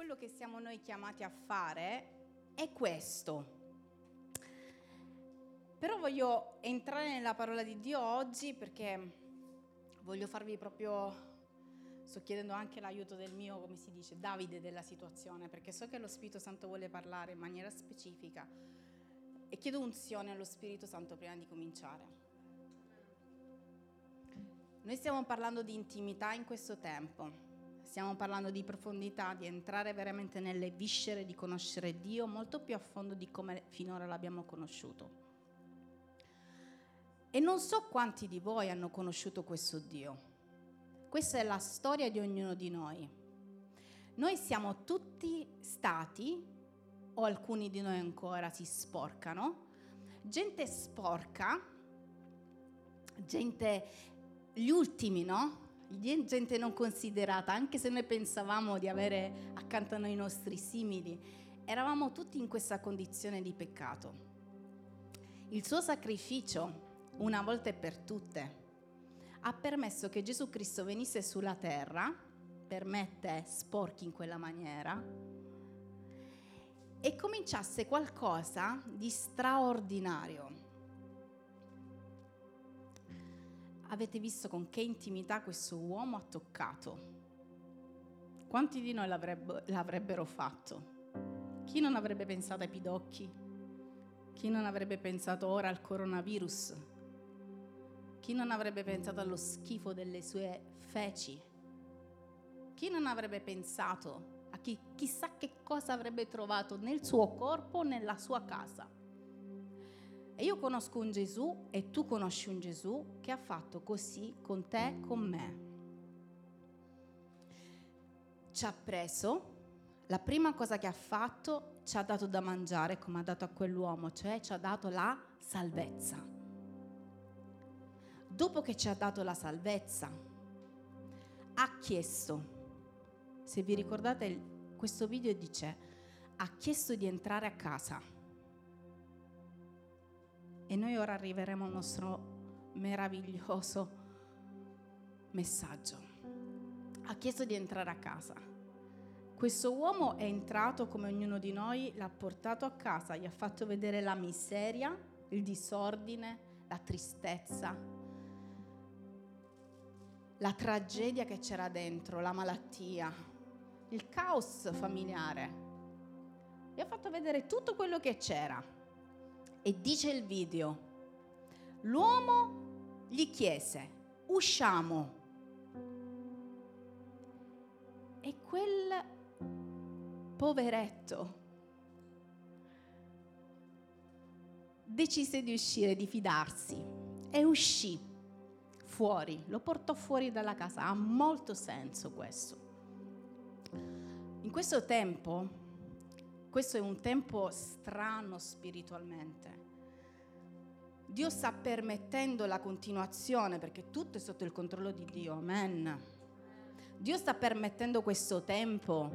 quello che siamo noi chiamati a fare è questo. Però voglio entrare nella parola di Dio oggi perché voglio farvi proprio sto chiedendo anche l'aiuto del mio, come si dice, Davide della situazione, perché so che lo Spirito Santo vuole parlare in maniera specifica e chiedo unzione allo Spirito Santo prima di cominciare. Noi stiamo parlando di intimità in questo tempo, stiamo parlando di profondità, di entrare veramente nelle viscere, di conoscere Dio molto più a fondo di come finora l'abbiamo conosciuto. E non so quanti di voi hanno conosciuto questo Dio. Questa è la storia di ognuno di noi. Noi siamo tutti stati, o alcuni di noi ancora si sporcano, gente sporca, gente, gli ultimi, no? Gente non considerata, anche se noi pensavamo di avere accanto a noi i nostri simili, eravamo tutti in questa condizione di peccato. Il suo sacrificio, una volta e per tutte, ha permesso che Gesù Cristo venisse sulla terra, per me te sporchi in quella maniera, e cominciasse qualcosa di straordinario. Avete visto con che intimità questo uomo ha toccato? Quanti di noi l'avrebbe, l'avrebbero fatto? Chi non avrebbe pensato ai pidocchi? Chi non avrebbe pensato ora al coronavirus? Chi non avrebbe pensato allo schifo delle sue feci? Chi non avrebbe pensato a chi chissà che cosa avrebbe trovato nel suo corpo, nella sua casa? E io conosco un Gesù e tu conosci un Gesù che ha fatto così con te, con me. Ci ha preso, la prima cosa che ha fatto ci ha dato da mangiare come ha dato a quell'uomo, cioè ci ha dato la salvezza dopo che ci ha dato la salvezza, ha chiesto, se vi ricordate questo video dice, ha chiesto di entrare a casa. E noi ora arriveremo al nostro meraviglioso messaggio. Ha chiesto di entrare a casa. Questo uomo è entrato come ognuno di noi, l'ha portato a casa, gli ha fatto vedere la miseria, il disordine, la tristezza, la tragedia che c'era dentro, la malattia, il caos familiare. Vi ha fatto vedere tutto quello che c'era. E dice il video, l'uomo gli chiese, usciamo. E quel poveretto decise di uscire, di fidarsi e uscì fuori, lo portò fuori dalla casa. Ha molto senso questo. In questo tempo, questo è un tempo strano spiritualmente. Dio sta permettendo la continuazione perché tutto è sotto il controllo di Dio. Amen. Dio sta permettendo questo tempo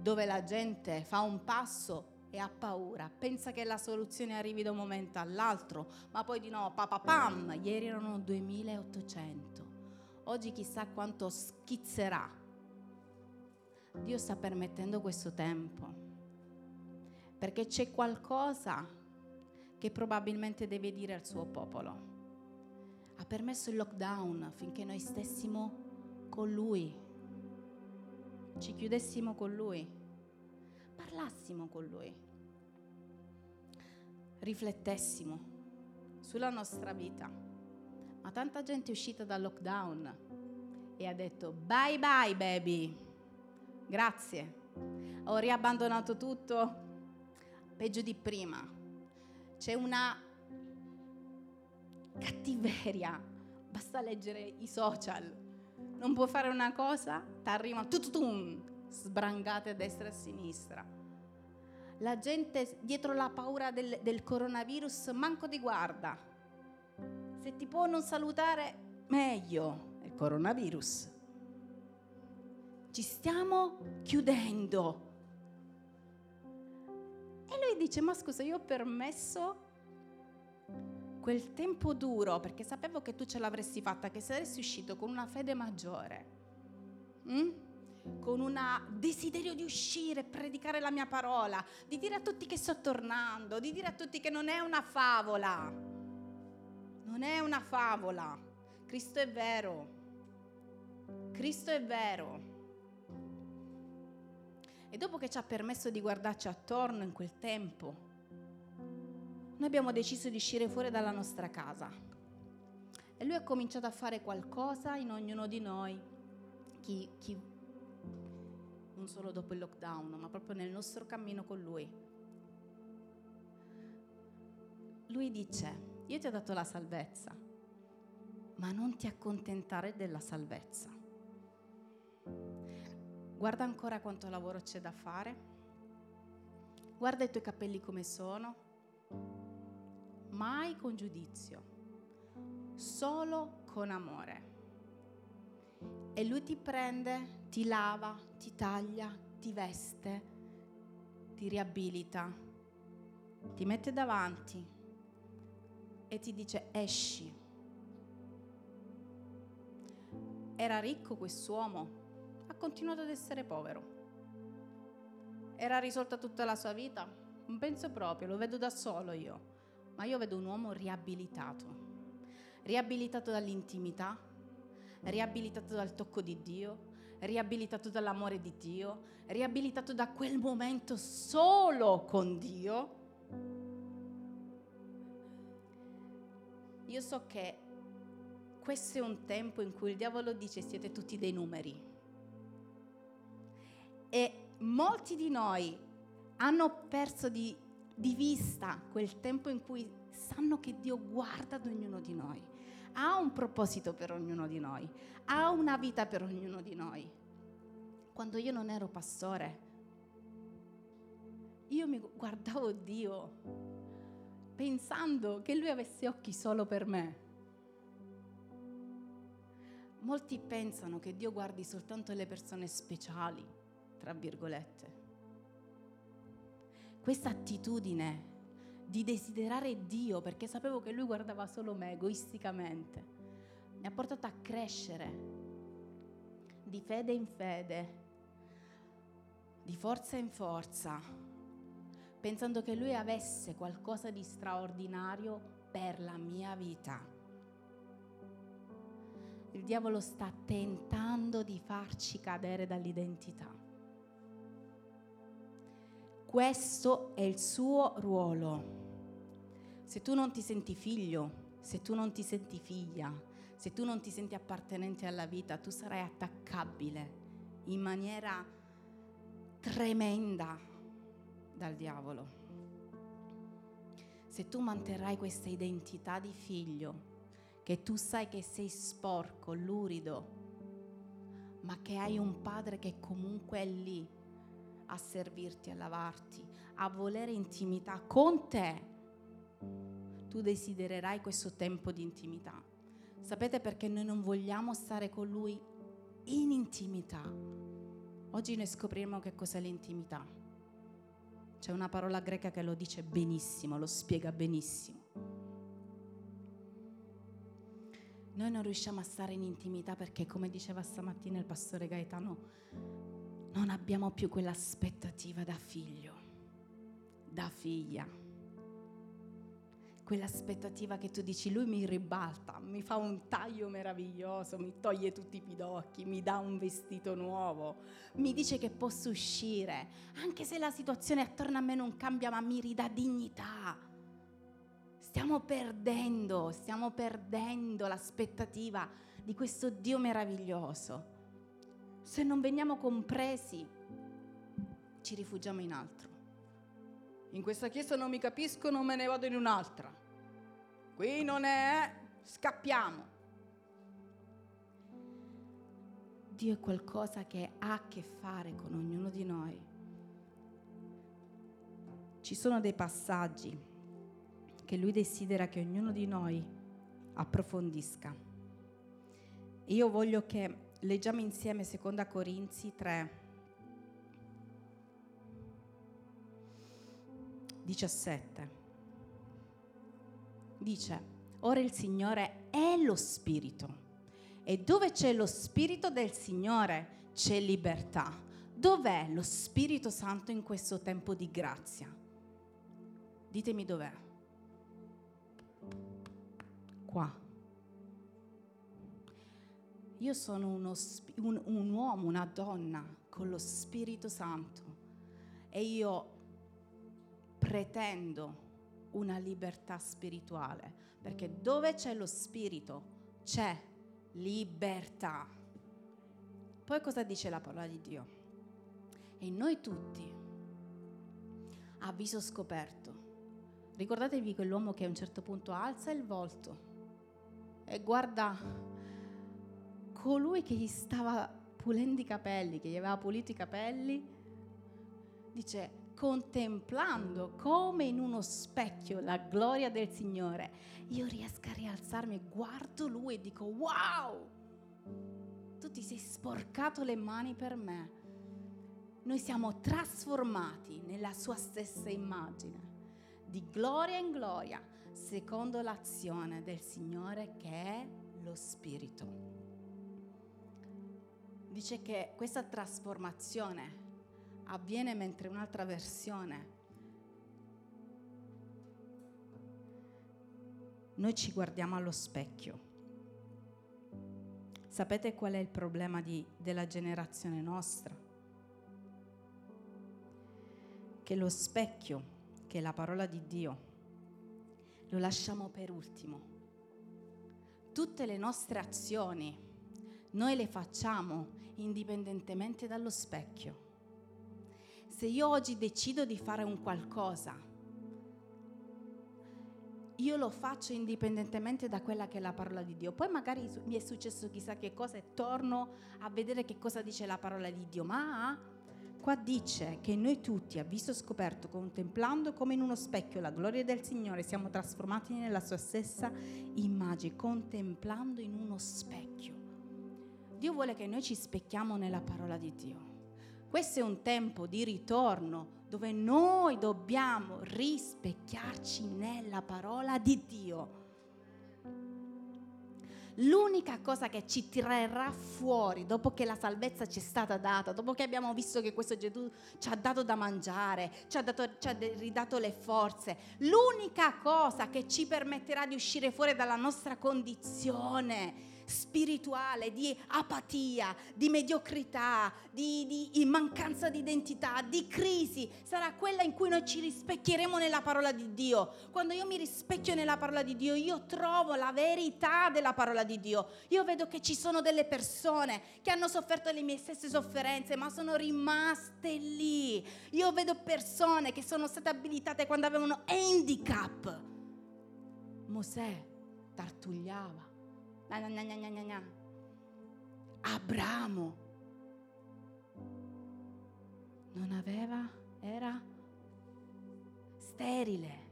dove la gente fa un passo e ha paura, pensa che la soluzione arrivi da un momento all'altro, ma poi di no, papapam, ieri erano 2800, oggi chissà quanto schizzerà. Dio sta permettendo questo tempo, perché c'è qualcosa che probabilmente deve dire al suo popolo. Ha permesso il lockdown affinché noi stessimo con Lui, ci chiudessimo con Lui. Parlassimo con Lui, riflettessimo sulla nostra vita. Ma tanta gente è uscita dal lockdown e ha detto bye bye baby, grazie, ho riabbandonato tutto, peggio di prima. C'è una cattiveria, basta leggere i social. Non puoi fare una cosa, ti arriva tututum, sbrangate a destra e a sinistra. La gente dietro la paura del, del coronavirus manco ti guarda. Se ti può non salutare, meglio, è il coronavirus. Ci stiamo chiudendo. E lui dice, ma scusa, io ho permesso quel tempo duro perché sapevo che tu ce l'avresti fatta, che saresti uscito con una fede maggiore. Mm? con un desiderio di uscire, predicare la mia parola, di dire a tutti che sto tornando, di dire a tutti che non è una favola. Non è una favola. Cristo è vero. Cristo è vero. E dopo che ci ha permesso di guardarci attorno in quel tempo, noi abbiamo deciso di uscire fuori dalla nostra casa. E lui ha cominciato a fare qualcosa in ognuno di noi, chi, chi, non solo dopo il lockdown, ma proprio nel nostro cammino con lui. Lui dice, io ti ho dato la salvezza, ma non ti accontentare della salvezza. Guarda ancora quanto lavoro c'è da fare. Guarda i tuoi capelli come sono mai con giudizio, solo con amore. E lui ti prende, ti lava, ti taglia, ti veste, ti riabilita, ti mette davanti e ti dice esci. Era ricco quest'uomo, continuato ad essere povero. Era risolta tutta la sua vita? Non penso proprio, lo vedo da solo io ma io vedo un uomo riabilitato, riabilitato dall'intimità, riabilitato dal tocco di Dio, riabilitato dall'amore di Dio, riabilitato da quel momento solo con Dio. Io so che questo è un tempo in cui il diavolo dice siete tutti dei numeri. E molti di noi hanno perso di di vista quel tempo in cui sanno che Dio guarda ad ognuno di noi, ha un proposito per ognuno di noi, ha una vita per ognuno di noi. Quando io non ero pastore, io mi guardavo Dio pensando che Lui avesse occhi solo per me. Molti pensano che Dio guardi soltanto le persone speciali, tra virgolette questa attitudine di desiderare Dio perché sapevo che Lui guardava solo me egoisticamente, mi ha portato a crescere di fede in fede, di forza in forza, pensando che Lui avesse qualcosa di straordinario per la mia vita. Il diavolo sta tentando di farci cadere dall'identità. Questo è il suo ruolo. Se tu non ti senti figlio, se tu non ti senti figlia, se tu non ti senti appartenente alla vita, tu sarai attaccabile in maniera tremenda dal diavolo. Se tu manterrai questa identità di figlio, che tu sai che sei sporco, lurido, ma che hai un padre che comunque è lì a servirti, a lavarti, a volere intimità con te, tu desidererai questo tempo di intimità. Sapete perché noi non vogliamo stare con Lui in intimità? Oggi ne scopriremo che cos'è l'intimità. C'è una parola greca che lo dice benissimo, lo spiega benissimo. Noi non riusciamo a stare in intimità perché, come diceva stamattina il pastore Gaetano, non abbiamo più quell'aspettativa da figlio, da figlia. Quell'aspettativa che tu dici, lui mi ribalta, mi fa un taglio meraviglioso, mi toglie tutti i pidocchi, mi dà un vestito nuovo, mi dice che posso uscire, anche se la situazione attorno a me non cambia, ma mi ridà dignità. Stiamo perdendo, stiamo perdendo l'aspettativa di questo Dio meraviglioso se non veniamo compresi, ci rifugiamo in altro. In questa chiesa non mi capiscono, me ne vado in un'altra. Qui non è, scappiamo. Dio è qualcosa che ha a che fare con ognuno di noi. Ci sono dei passaggi che Lui desidera che ognuno di noi approfondisca. Io voglio che Leggiamo insieme 2 Corinzi 3, 17. Dice, ora il Signore è lo Spirito e dove c'è lo Spirito del Signore c'è libertà. Dov'è lo Spirito Santo in questo tempo di grazia? Ditemi dov'è. Qua. Io sono uno, un, un uomo, una donna con lo Spirito Santo e io pretendo una libertà spirituale, perché dove c'è lo Spirito c'è libertà. Poi cosa dice la parola di Dio? E noi tutti, a viso scoperto, ricordatevi quell'uomo che a un certo punto alza il volto e guarda colui che gli stava pulendo i capelli, che gli aveva pulito i capelli, dice contemplando come in uno specchio la gloria del Signore, io riesco a rialzarmi guardo Lui e dico wow, tu ti sei sporcato le mani per me. Noi siamo trasformati nella sua stessa immagine, di gloria in gloria, secondo l'azione del Signore che è lo Spirito. Dice che questa trasformazione avviene mentre un'altra versione noi ci guardiamo allo specchio. Sapete qual è il problema di, della generazione nostra? Che lo specchio, che è la parola di Dio, lo lasciamo per ultimo. Tutte le nostre azioni noi le facciamo indipendentemente dallo specchio se io oggi decido di fare un qualcosa, io lo faccio indipendentemente da quella che è la parola di Dio. Poi magari mi è successo chissà che cosa e torno a vedere che cosa dice la parola di Dio, ma qua dice che noi tutti, a viso scoperto, contemplando come in uno specchio la gloria del Signore, siamo trasformati nella sua stessa immagine, contemplando in uno specchio. Dio vuole che noi ci specchiamo nella parola di Dio. Questo è un tempo di ritorno dove noi dobbiamo rispecchiarci nella parola di Dio. L'unica cosa che ci tirerà fuori dopo che la salvezza ci è stata data, dopo che abbiamo visto che questo Gesù ci ha dato da mangiare, ci ha, dato, ci ha ridato le forze, l'unica cosa che ci permetterà di uscire fuori dalla nostra condizione spirituale, di apatia, di mediocrità, di, di mancanza di identità, di crisi, sarà quella in cui noi ci rispecchieremo nella parola di Dio. Quando io mi rispecchio nella parola di Dio, io trovo la verità della parola di Dio. Io vedo che ci sono delle persone che hanno sofferto le mie stesse sofferenze, ma sono rimaste lì. Io vedo persone che sono state abilitate quando avevano handicap. Mosè tartugliava Abramo non aveva, era sterile.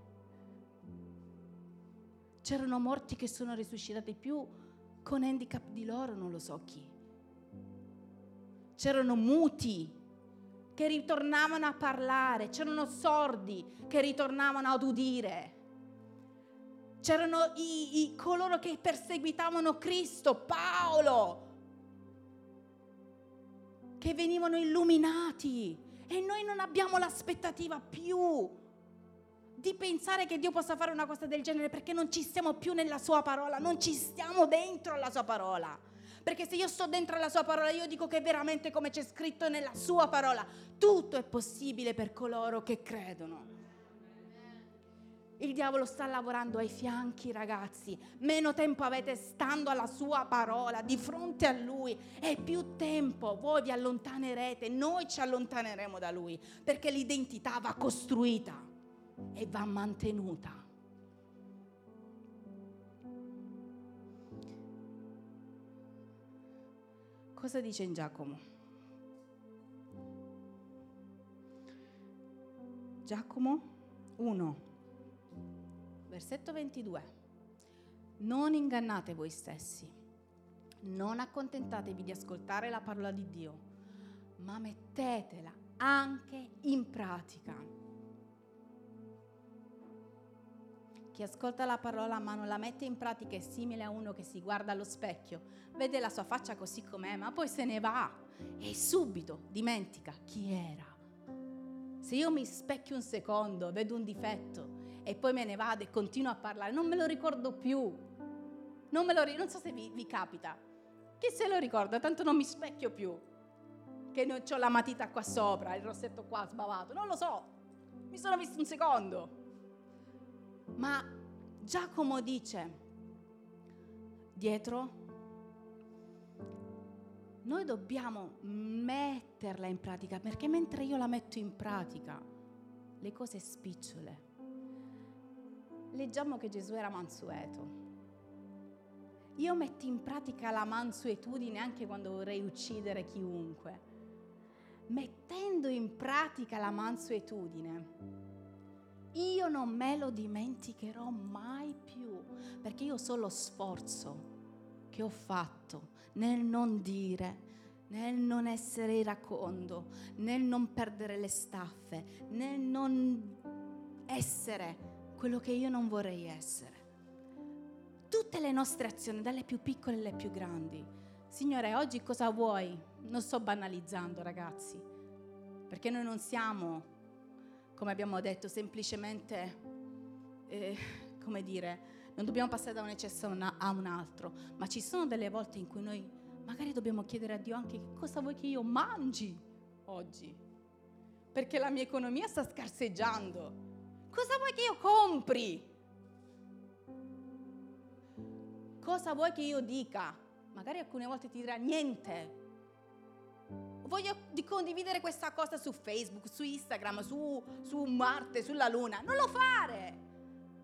C'erano morti che sono risuscitati più con handicap di loro, non lo so chi. C'erano muti che ritornavano a parlare, c'erano sordi che ritornavano ad udire c'erano i, i, coloro che perseguitavano Cristo, Paolo, che venivano illuminati e noi non abbiamo l'aspettativa più di pensare che Dio possa fare una cosa del genere perché non ci stiamo più nella sua parola, non ci stiamo dentro alla sua parola. Perché se io sto dentro alla sua parola, io dico che veramente come c'è scritto nella sua parola, tutto è possibile per coloro che credono. Il diavolo sta lavorando ai fianchi, ragazzi. Meno tempo avete stando alla sua parola, di fronte a lui, e più tempo voi vi allontanerete, noi ci allontaneremo da lui, perché l'identità va costruita e va mantenuta. Cosa dice in Giacomo? Giacomo 1 versetto 22. Non ingannate voi stessi, non accontentatevi di ascoltare la parola di Dio, ma mettetela anche in pratica. Chi ascolta la parola ma non la mette in pratica è simile a uno che si guarda allo specchio, vede la sua faccia così com'è, ma poi se ne va e subito dimentica chi era. Se io mi specchio un secondo, vedo un difetto e poi me ne vado e continuo a parlare, non me lo ricordo più. Non, lo, non so se vi, vi capita. Chi se lo ricorda? Tanto non mi specchio più. Che non ho la matita qua sopra, il rossetto qua sbavato. Non lo so. Mi sono visto un secondo. Ma Giacomo dice, dietro, noi dobbiamo metterla in pratica, perché mentre io la metto in pratica, le cose spicciole. Leggiamo che Gesù era mansueto. Io metto in pratica la mansuetudine anche quando vorrei uccidere chiunque. Mettendo in pratica la mansuetudine, io non me lo dimenticherò mai più, perché io so lo sforzo che ho fatto nel non dire, nel non essere iracondo, nel non perdere le staffe, nel non essere quello che io non vorrei essere. Tutte le nostre azioni, dalle più piccole alle più grandi. Signore, oggi cosa vuoi? Non sto banalizzando, ragazzi, perché noi non siamo come abbiamo detto, semplicemente, eh, come dire, non dobbiamo passare da un eccesso a un altro, ma ci sono delle volte in cui noi magari dobbiamo chiedere a Dio anche che cosa vuoi che io mangi oggi, perché la mia economia sta scarseggiando. Cosa vuoi che io compri? Cosa vuoi che io dica? Magari alcune volte ti dirà niente, voglio condividere questa cosa su Facebook, su Instagram, su, su Marte, sulla Luna. Non lo fare!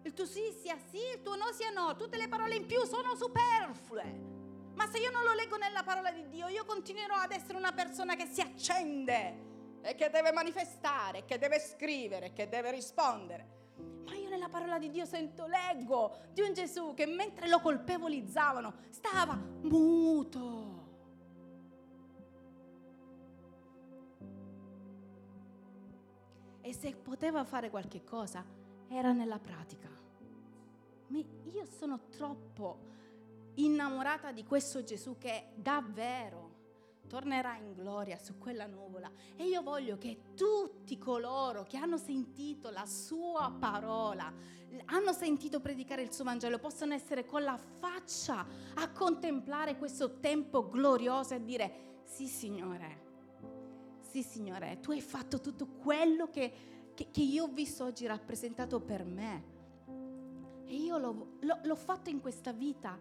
Il tuo sì sia sì, il tuo no sia no. Tutte le parole in più sono superflue. Ma se io non lo leggo nella parola di Dio, io continuerò ad essere una persona che si accende e che deve manifestare, che deve scrivere, che deve rispondere. Ma io nella parola di Dio sento, leggo di un Gesù che mentre lo colpevolizzavano stava muto e se poteva fare qualche cosa era nella pratica. io sono troppo innamorata di questo Gesù che davvero tornerà in gloria su quella nuvola e io voglio che tutti coloro che hanno sentito la sua parola, hanno sentito predicare il suo Vangelo, possano essere con la faccia a contemplare questo tempo glorioso e dire sì Signore, sì Signore, tu hai fatto tutto quello che, che, che io ho visto oggi rappresentato per me. E io l'ho, l'ho, l'ho fatto in questa vita,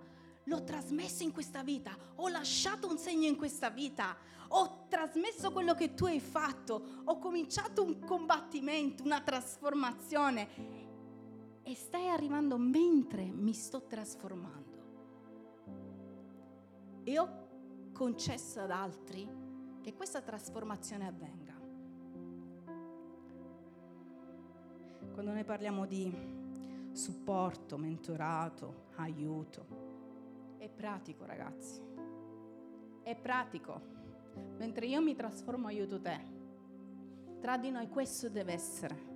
l'ho trasmesso in questa vita, ho lasciato un segno in questa vita, ho trasmesso quello che tu hai fatto, ho cominciato un combattimento, una trasformazione e stai arrivando mentre mi sto trasformando. E ho concesso ad altri che questa trasformazione avvenga. Quando noi parliamo di supporto, mentorato, aiuto, è pratico ragazzi, è pratico. Mentre io mi trasformo, aiuto te. Tra di noi questo deve essere.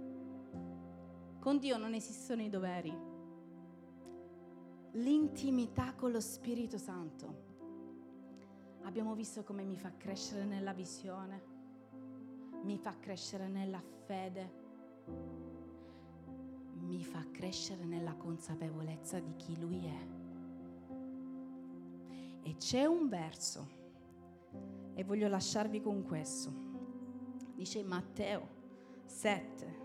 Con Dio non esistono i doveri. L'intimità con lo Spirito Santo abbiamo visto come mi fa crescere nella visione, mi fa crescere nella fede, mi fa crescere nella consapevolezza di chi Lui è. E c'è un verso, e voglio lasciarvi con questo, dice Matteo 7,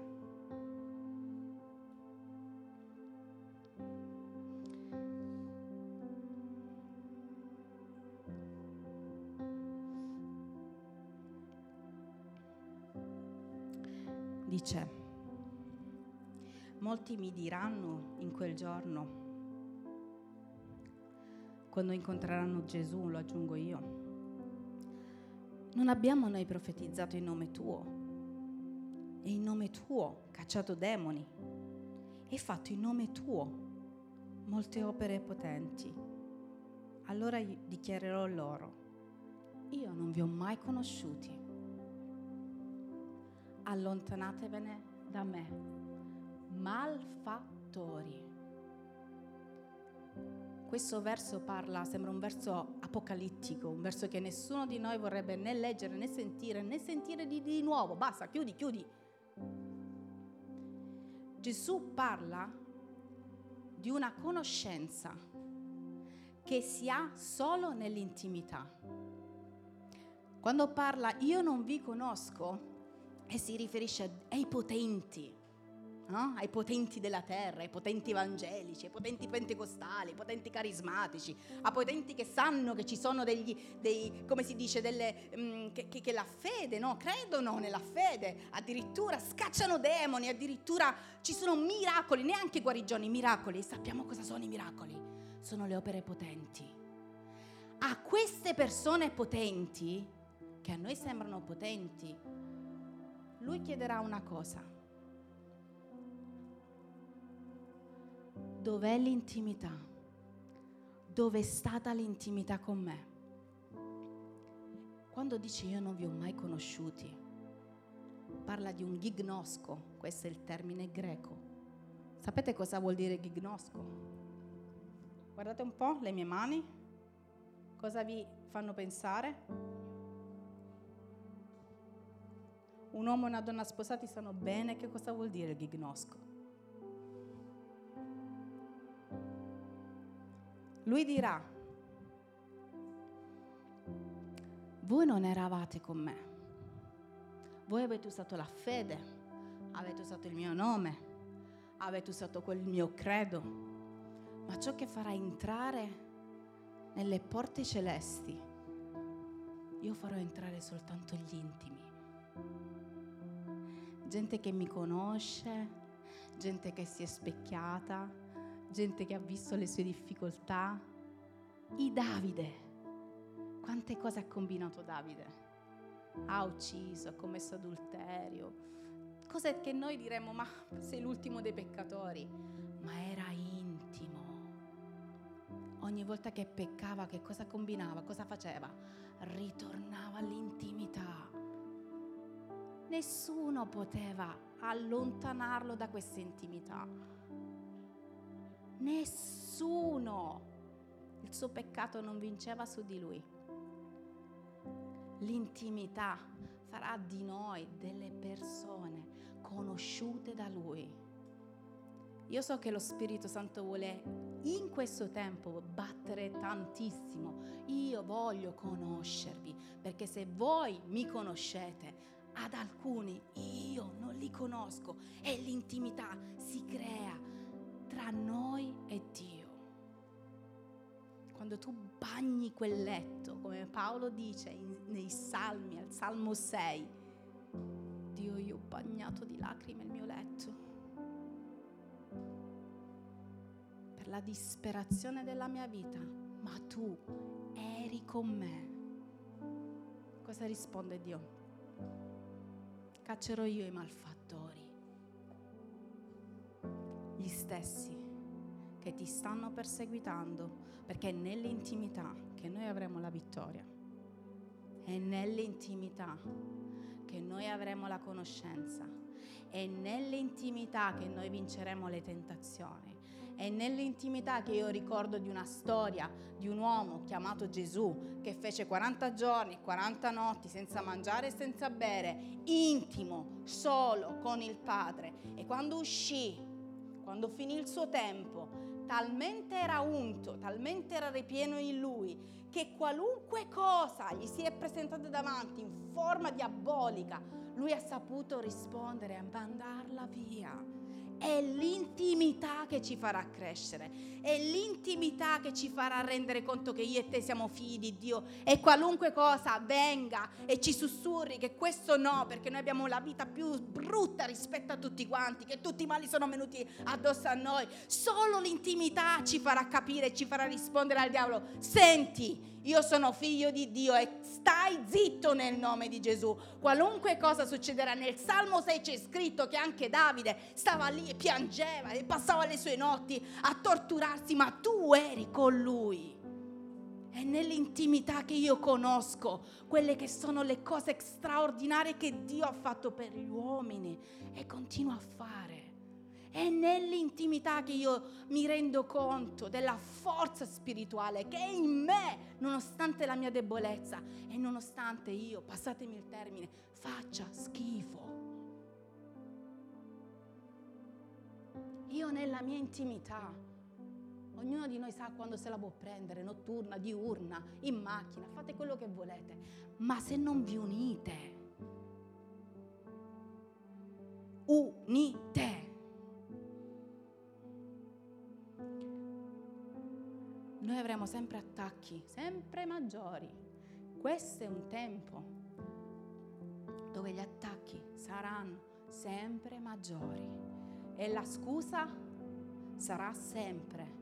dice, molti mi diranno in quel giorno, quando incontreranno Gesù, lo aggiungo io, non abbiamo noi profetizzato in nome tuo e in nome tuo cacciato demoni e fatto in nome tuo molte opere potenti. Allora dichiarerò loro, io non vi ho mai conosciuti allontanatevene da me, malfattori. Questo verso parla, sembra un verso apocalittico, un verso che nessuno di noi vorrebbe né leggere né sentire, né sentire di, di nuovo. Basta, chiudi, chiudi. Gesù parla di una conoscenza che si ha solo nell'intimità. Quando parla io non vi conosco e si riferisce ai potenti, no? ai potenti della terra, ai potenti evangelici, ai potenti pentecostali, ai potenti carismatici, a potenti che sanno che ci sono degli, dei, come si dice, delle, um, che, che, che, la fede, no? credono nella fede, addirittura scacciano demoni, addirittura ci sono miracoli, neanche guarigioni, miracoli. Sappiamo cosa sono i miracoli? Sono le opere potenti. A queste persone potenti, che a noi sembrano potenti, lui chiederà una cosa dov'è l'intimità? Dove è stata l'intimità con me? Quando dice io non vi ho mai conosciuti, parla di un gignosco, questo è il termine greco. Sapete cosa vuol dire gignosco? Guardate un po' le mie mani, cosa vi fanno pensare? Un uomo e una donna sposati sanno bene che cosa vuol dire gignosco. Lui dirà, voi non eravate con me, voi avete usato la fede, avete usato il mio nome, avete usato quel mio credo, ma ciò che farà entrare nelle porte celesti, io farò entrare soltanto gli intimi. Gente che mi conosce, gente che si è specchiata, gente che ha visto le sue difficoltà. I Davide. Quante cose ha combinato Davide? Ha ucciso, ha commesso adulterio. Cose che noi diremmo, ma sei l'ultimo dei peccatori. Ma era intimo. Ogni volta che peccava, che cosa combinava? Cosa faceva? Ritornava all'intimità. Nessuno poteva allontanarlo da questa intimità Nessuno. Il suo peccato non vinceva su di lui. L'intimità farà di noi delle persone conosciute da lui. Io so che lo Spirito Santo vuole in questo tempo battere tantissimo. Io voglio conoscervi, perché se voi mi conoscete, ad alcuni io non li conosco e l'intimità si crea tra noi e Dio. Quando tu bagni quel letto, come Paolo dice nei salmi, al Salmo 6, Dio io ho bagnato di lacrime il mio letto. Per la disperazione della mia vita, ma tu eri con me. Cosa risponde Dio? Caccerò io i malfattori gli stessi che ti stanno perseguitando, perché è nell'intimità che noi avremo la vittoria. È nell'intimità che noi avremo la conoscenza. È nell'intimità che noi vinceremo le tentazioni. È nell'intimità che io ricordo di una storia di un uomo chiamato Gesù che fece 40 giorni, 40 notti senza mangiare e senza bere, intimo, solo con il Padre. E quando uscì quando finì il suo tempo, talmente era unto, talmente era ripieno in lui, che qualunque cosa gli si è presentata davanti in forma diabolica, lui ha saputo rispondere e mandarla via. È l'intimità che ci farà crescere, è l'intimità che ci farà rendere conto che io e te siamo figli di Dio. E qualunque cosa venga e ci sussurri che questo no, perché noi abbiamo la vita più brutta rispetto a tutti quanti, che tutti i mali sono venuti addosso a noi, solo l'intimità ci farà capire ci farà rispondere al diavolo, senti, io sono figlio di Dio e stai zitto nel nome di Gesù. Qualunque cosa succederà, nel Salmo 6 c'è scritto che anche Davide stava lì e piangeva e passava le sue notti a torturarsi, ma tu eri con lui. È nell'intimità che io conosco quelle che sono le cose straordinarie che Dio ha fatto per gli uomini e continua a fare. È nell'intimità che io mi rendo conto della forza spirituale che è in me, nonostante la mia debolezza e nonostante io, passatemi il termine, faccia schifo. Io nella mia intimità, ognuno di noi sa quando se la può prendere, notturna, diurna, in macchina, fate quello che volete, ma se non vi unite, unite. Noi avremo sempre attacchi, sempre maggiori. Questo è un tempo dove gli attacchi saranno sempre maggiori e la scusa sarà sempre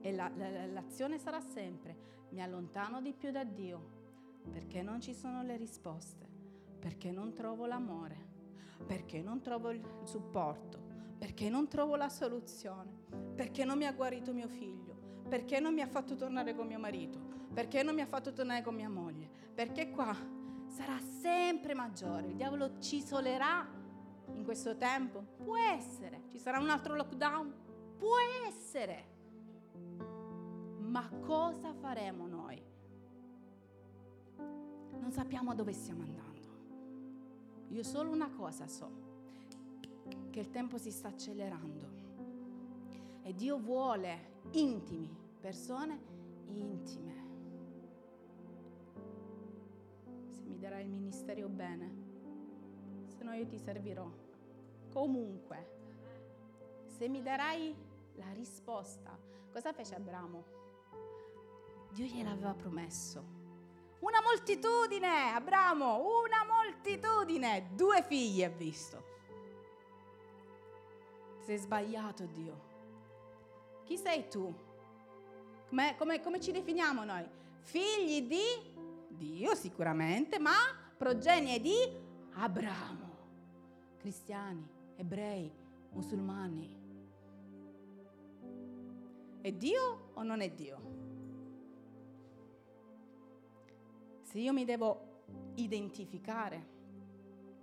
e la, la, l'azione sarà sempre mi allontano di più da Dio perché non ci sono le risposte, perché non trovo l'amore perché non trovo il supporto, perché non trovo la soluzione, perché non mi ha guarito mio figlio, perché non mi ha fatto tornare con mio marito, perché non mi ha fatto tornare con mia moglie, perché qua sarà sempre maggiore, il diavolo ci isolerà in questo tempo, può essere, ci sarà un altro lockdown, può essere, ma cosa faremo noi? Non sappiamo dove stiamo andando. Io solo una cosa so, che il tempo si sta accelerando e Dio vuole intimi, persone intime. Se mi darai il ministero bene, se no io ti servirò. Comunque, se mi darai la risposta, cosa fece Abramo? Dio gliel'aveva promesso una moltitudine, Abramo, una moltitudine, due figli ha visto. Sei sbagliato Dio. Chi sei tu? Come, come, come ci definiamo noi? Figli di Dio sicuramente, ma progenie di Abramo. Cristiani, ebrei, musulmani. È Dio o non è Dio? Se io mi devo identificare,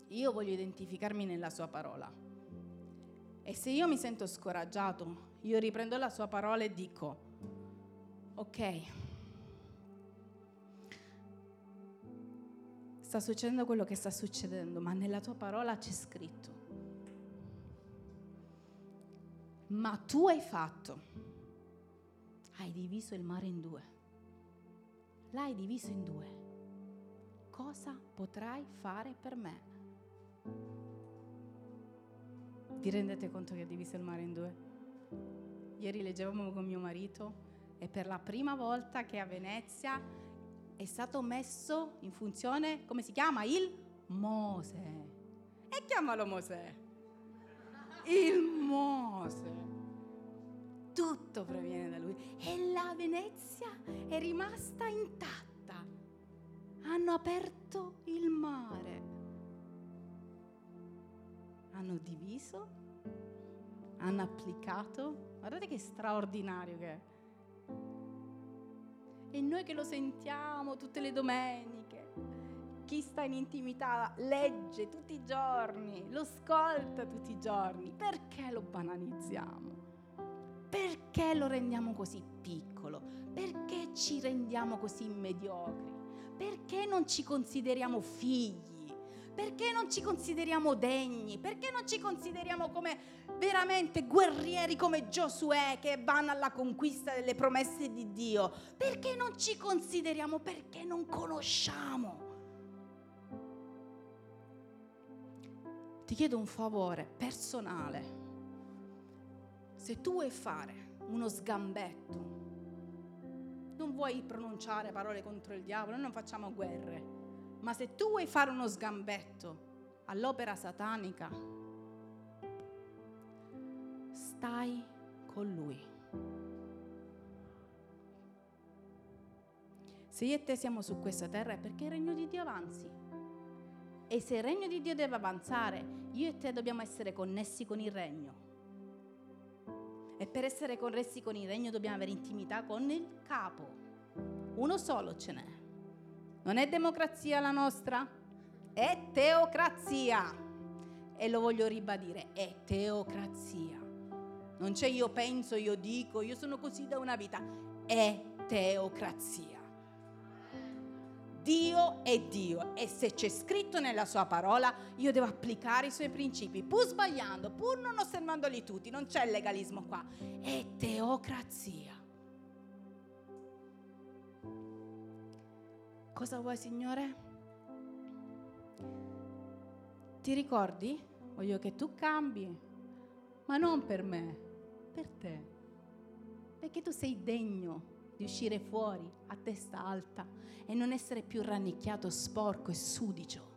io voglio identificarmi nella sua parola. E se io mi sento scoraggiato, io riprendo la sua parola e dico, ok, sta succedendo quello che sta succedendo, ma nella tua parola c'è scritto. Ma tu hai fatto, hai diviso il mare in due. L'hai diviso in due cosa potrai fare per me? Vi rendete conto che ha diviso il mare in due? Ieri leggevamo con mio marito e per la prima volta che a Venezia è stato messo in funzione, come si chiama? Il Mose. E chiamalo Mosè. Il Mose. Tutto proviene da lui. E la Venezia è rimasta intatta hanno aperto il mare, hanno diviso, hanno applicato, guardate che straordinario che è. E noi che lo sentiamo tutte le domeniche, chi sta in intimità legge tutti i giorni, lo ascolta tutti i giorni, perché lo banalizziamo? Perché lo rendiamo così piccolo? Perché ci rendiamo così mediocri? perché non ci consideriamo figli? Perché non ci consideriamo degni? Perché non ci consideriamo come veramente guerrieri come Giosuè che vanno alla conquista delle promesse di Dio? Perché non ci consideriamo? Perché non conosciamo? Ti chiedo un favore personale. Se tu vuoi fare uno sgambetto, non vuoi pronunciare parole contro il diavolo, noi non facciamo guerre, ma se tu vuoi fare uno sgambetto all'opera satanica, stai con lui. Se io e te siamo su questa terra è perché il regno di Dio avanzi. E se il regno di Dio deve avanzare, io e te dobbiamo essere connessi con il regno. E per essere connessi con il regno dobbiamo avere intimità con il capo. Uno solo ce n'è. Non è democrazia la nostra? È teocrazia. e lo voglio ribadire, è teocrazia. Non c'è io penso, io dico, io sono così da una vita. È teocrazia. Dio è Dio e se c'è scritto nella sua parola io devo applicare i suoi principi, pur sbagliando, pur non osservandoli tutti, non c'è legalismo qua, è teocrazia. Cosa vuoi Signore? Ti ricordi? Voglio che tu cambi, ma non per me, per te. Perché tu sei degno di uscire fuori a testa alta e non essere più rannicchiato, sporco e sudicio.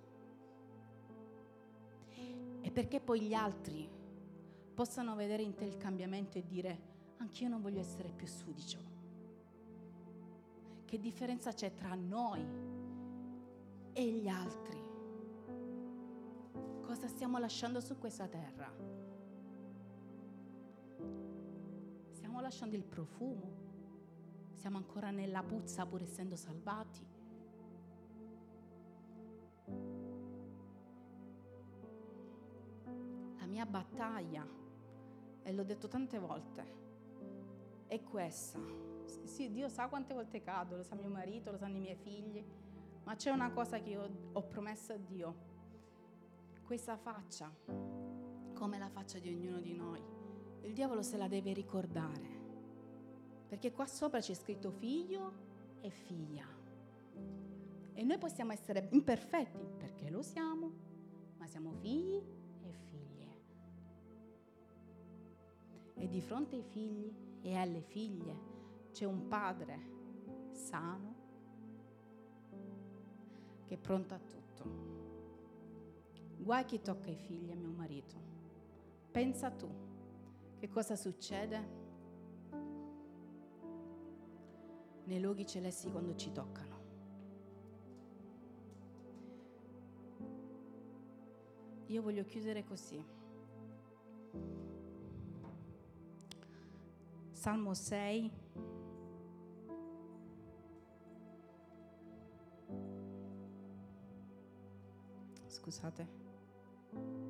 E perché poi gli altri possano vedere in te il cambiamento e dire anch'io non voglio essere più sudicio. Che differenza c'è tra noi e gli altri? Cosa stiamo lasciando su questa terra? Lasciando il profumo siamo ancora nella puzza pur essendo salvati. La mia battaglia, e l'ho detto tante volte, è questa. Sì, Dio sa quante volte cado, lo sa mio marito, lo sanno i miei figli, ma c'è una cosa che io ho promesso a Dio. Questa faccia, come la faccia di ognuno di noi, il diavolo se la deve ricordare perché qua sopra c'è scritto figlio e figlia. E noi possiamo essere imperfetti perché lo siamo, ma siamo figli e figlie. E di fronte ai figli e alle figlie c'è un padre sano che è pronto a tutto. Guai chi tocca i figli a mio marito. Pensa tu che cosa succede nei luoghi celesti quando ci toccano. Io voglio chiudere così. Salmo 6. Scusate.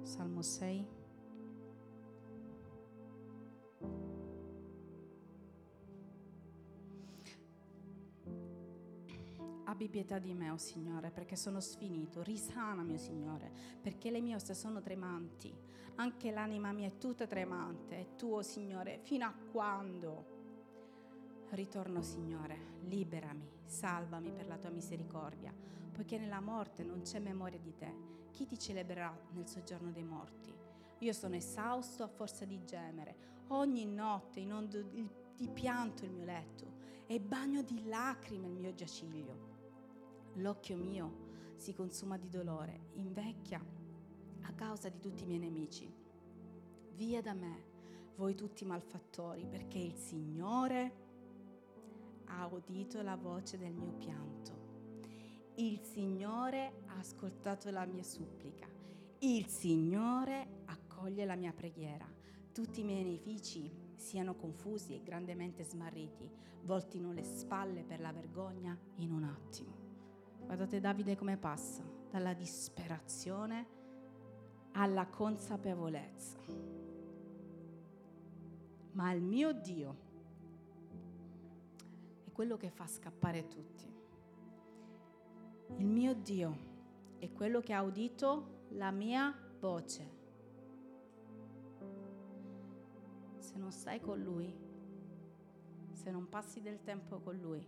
Salmo 6. Pietà di me, oh Signore, perché sono sfinito. Risana, mio Signore, perché le mie ossa sono tremanti. Anche l'anima mia è tutta tremante. E tu, oh Signore, fino a quando? Ritorno, Signore, liberami, salvami per la tua misericordia, poiché nella morte non c'è memoria di te. Chi ti celebrerà nel soggiorno dei morti? Io sono esausto a forza di gemere. Ogni notte inondo di pianto il mio letto e bagno di lacrime il mio giaciglio. L'occhio mio si consuma di dolore, invecchia a causa di tutti i miei nemici. Via da me, voi tutti malfattori, perché il Signore ha udito la voce del mio pianto. Il Signore ha ascoltato la mia supplica. Il Signore accoglie la mia preghiera. Tutti i miei nemici siano confusi e grandemente smarriti, voltino le spalle per la vergogna in un attimo. Guardate Davide come passa dalla disperazione alla consapevolezza. Ma il mio Dio è quello che fa scappare tutti. Il mio Dio è quello che ha udito la mia voce. Se non stai con Lui, se non passi del tempo con Lui,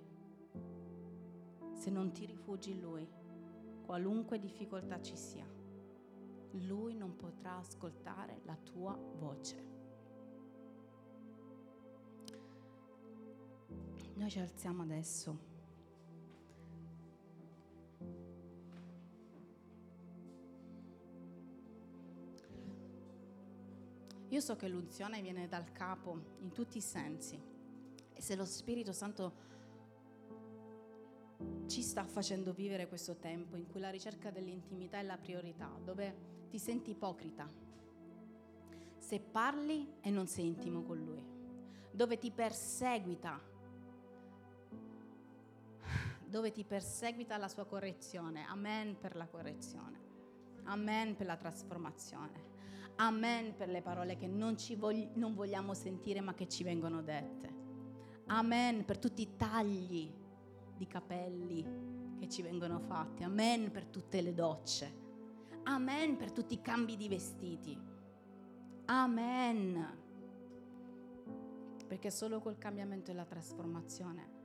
se non ti rifugi in Lui, qualunque difficoltà ci sia. Lui non potrà ascoltare la tua voce. Noi ci alziamo adesso. Io so che l'unzione viene dal capo in tutti i sensi e se lo Spirito Santo ci sta facendo vivere questo tempo in cui la ricerca dell'intimità è la priorità, dove ti senti ipocrita se parli e non sei intimo con lui, dove ti perseguita, dove ti perseguita la sua correzione. Amen per la correzione, amen per la trasformazione. Amen per le parole che non, vogli- non vogliamo sentire ma che ci vengono dette. Amen per tutti i tagli di capelli che ci vengono fatti. Amen per tutte le docce. Amen per tutti i cambi di vestiti. Amen. Perché solo col cambiamento e la trasformazione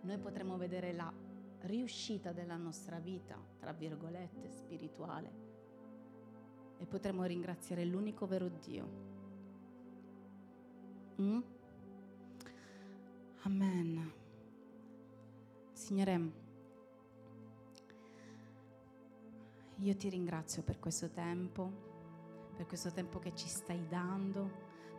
noi potremo vedere la riuscita della nostra vita, tra virgolette, spirituale. E potremo ringraziare l'unico vero Dio. Mm? Amen. Signore, io ti ringrazio per questo tempo, per questo tempo che ci stai dando,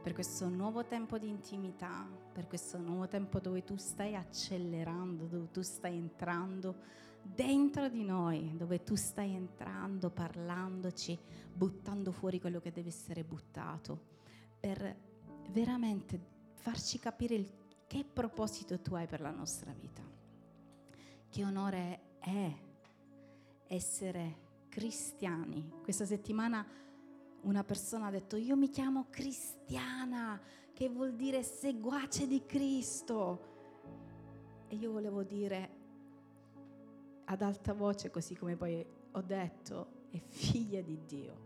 per questo nuovo tempo di intimità, per questo nuovo tempo dove tu stai accelerando, dove tu stai entrando dentro di noi, dove tu stai entrando, parlandoci, buttando fuori quello che deve essere buttato, per veramente farci capire il, che proposito tu hai per la nostra vita. Che onore è essere cristiani. Questa settimana una persona ha detto io mi chiamo cristiana, che vuol dire seguace di Cristo. E io volevo dire ad alta voce, così come poi ho detto, è figlia di Dio.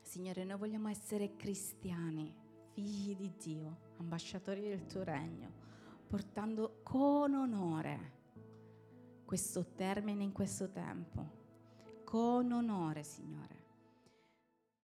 Signore, noi vogliamo essere cristiani, figli di Dio, ambasciatori del tuo regno, portando con onore questo termine in questo tempo. Con onore, Signore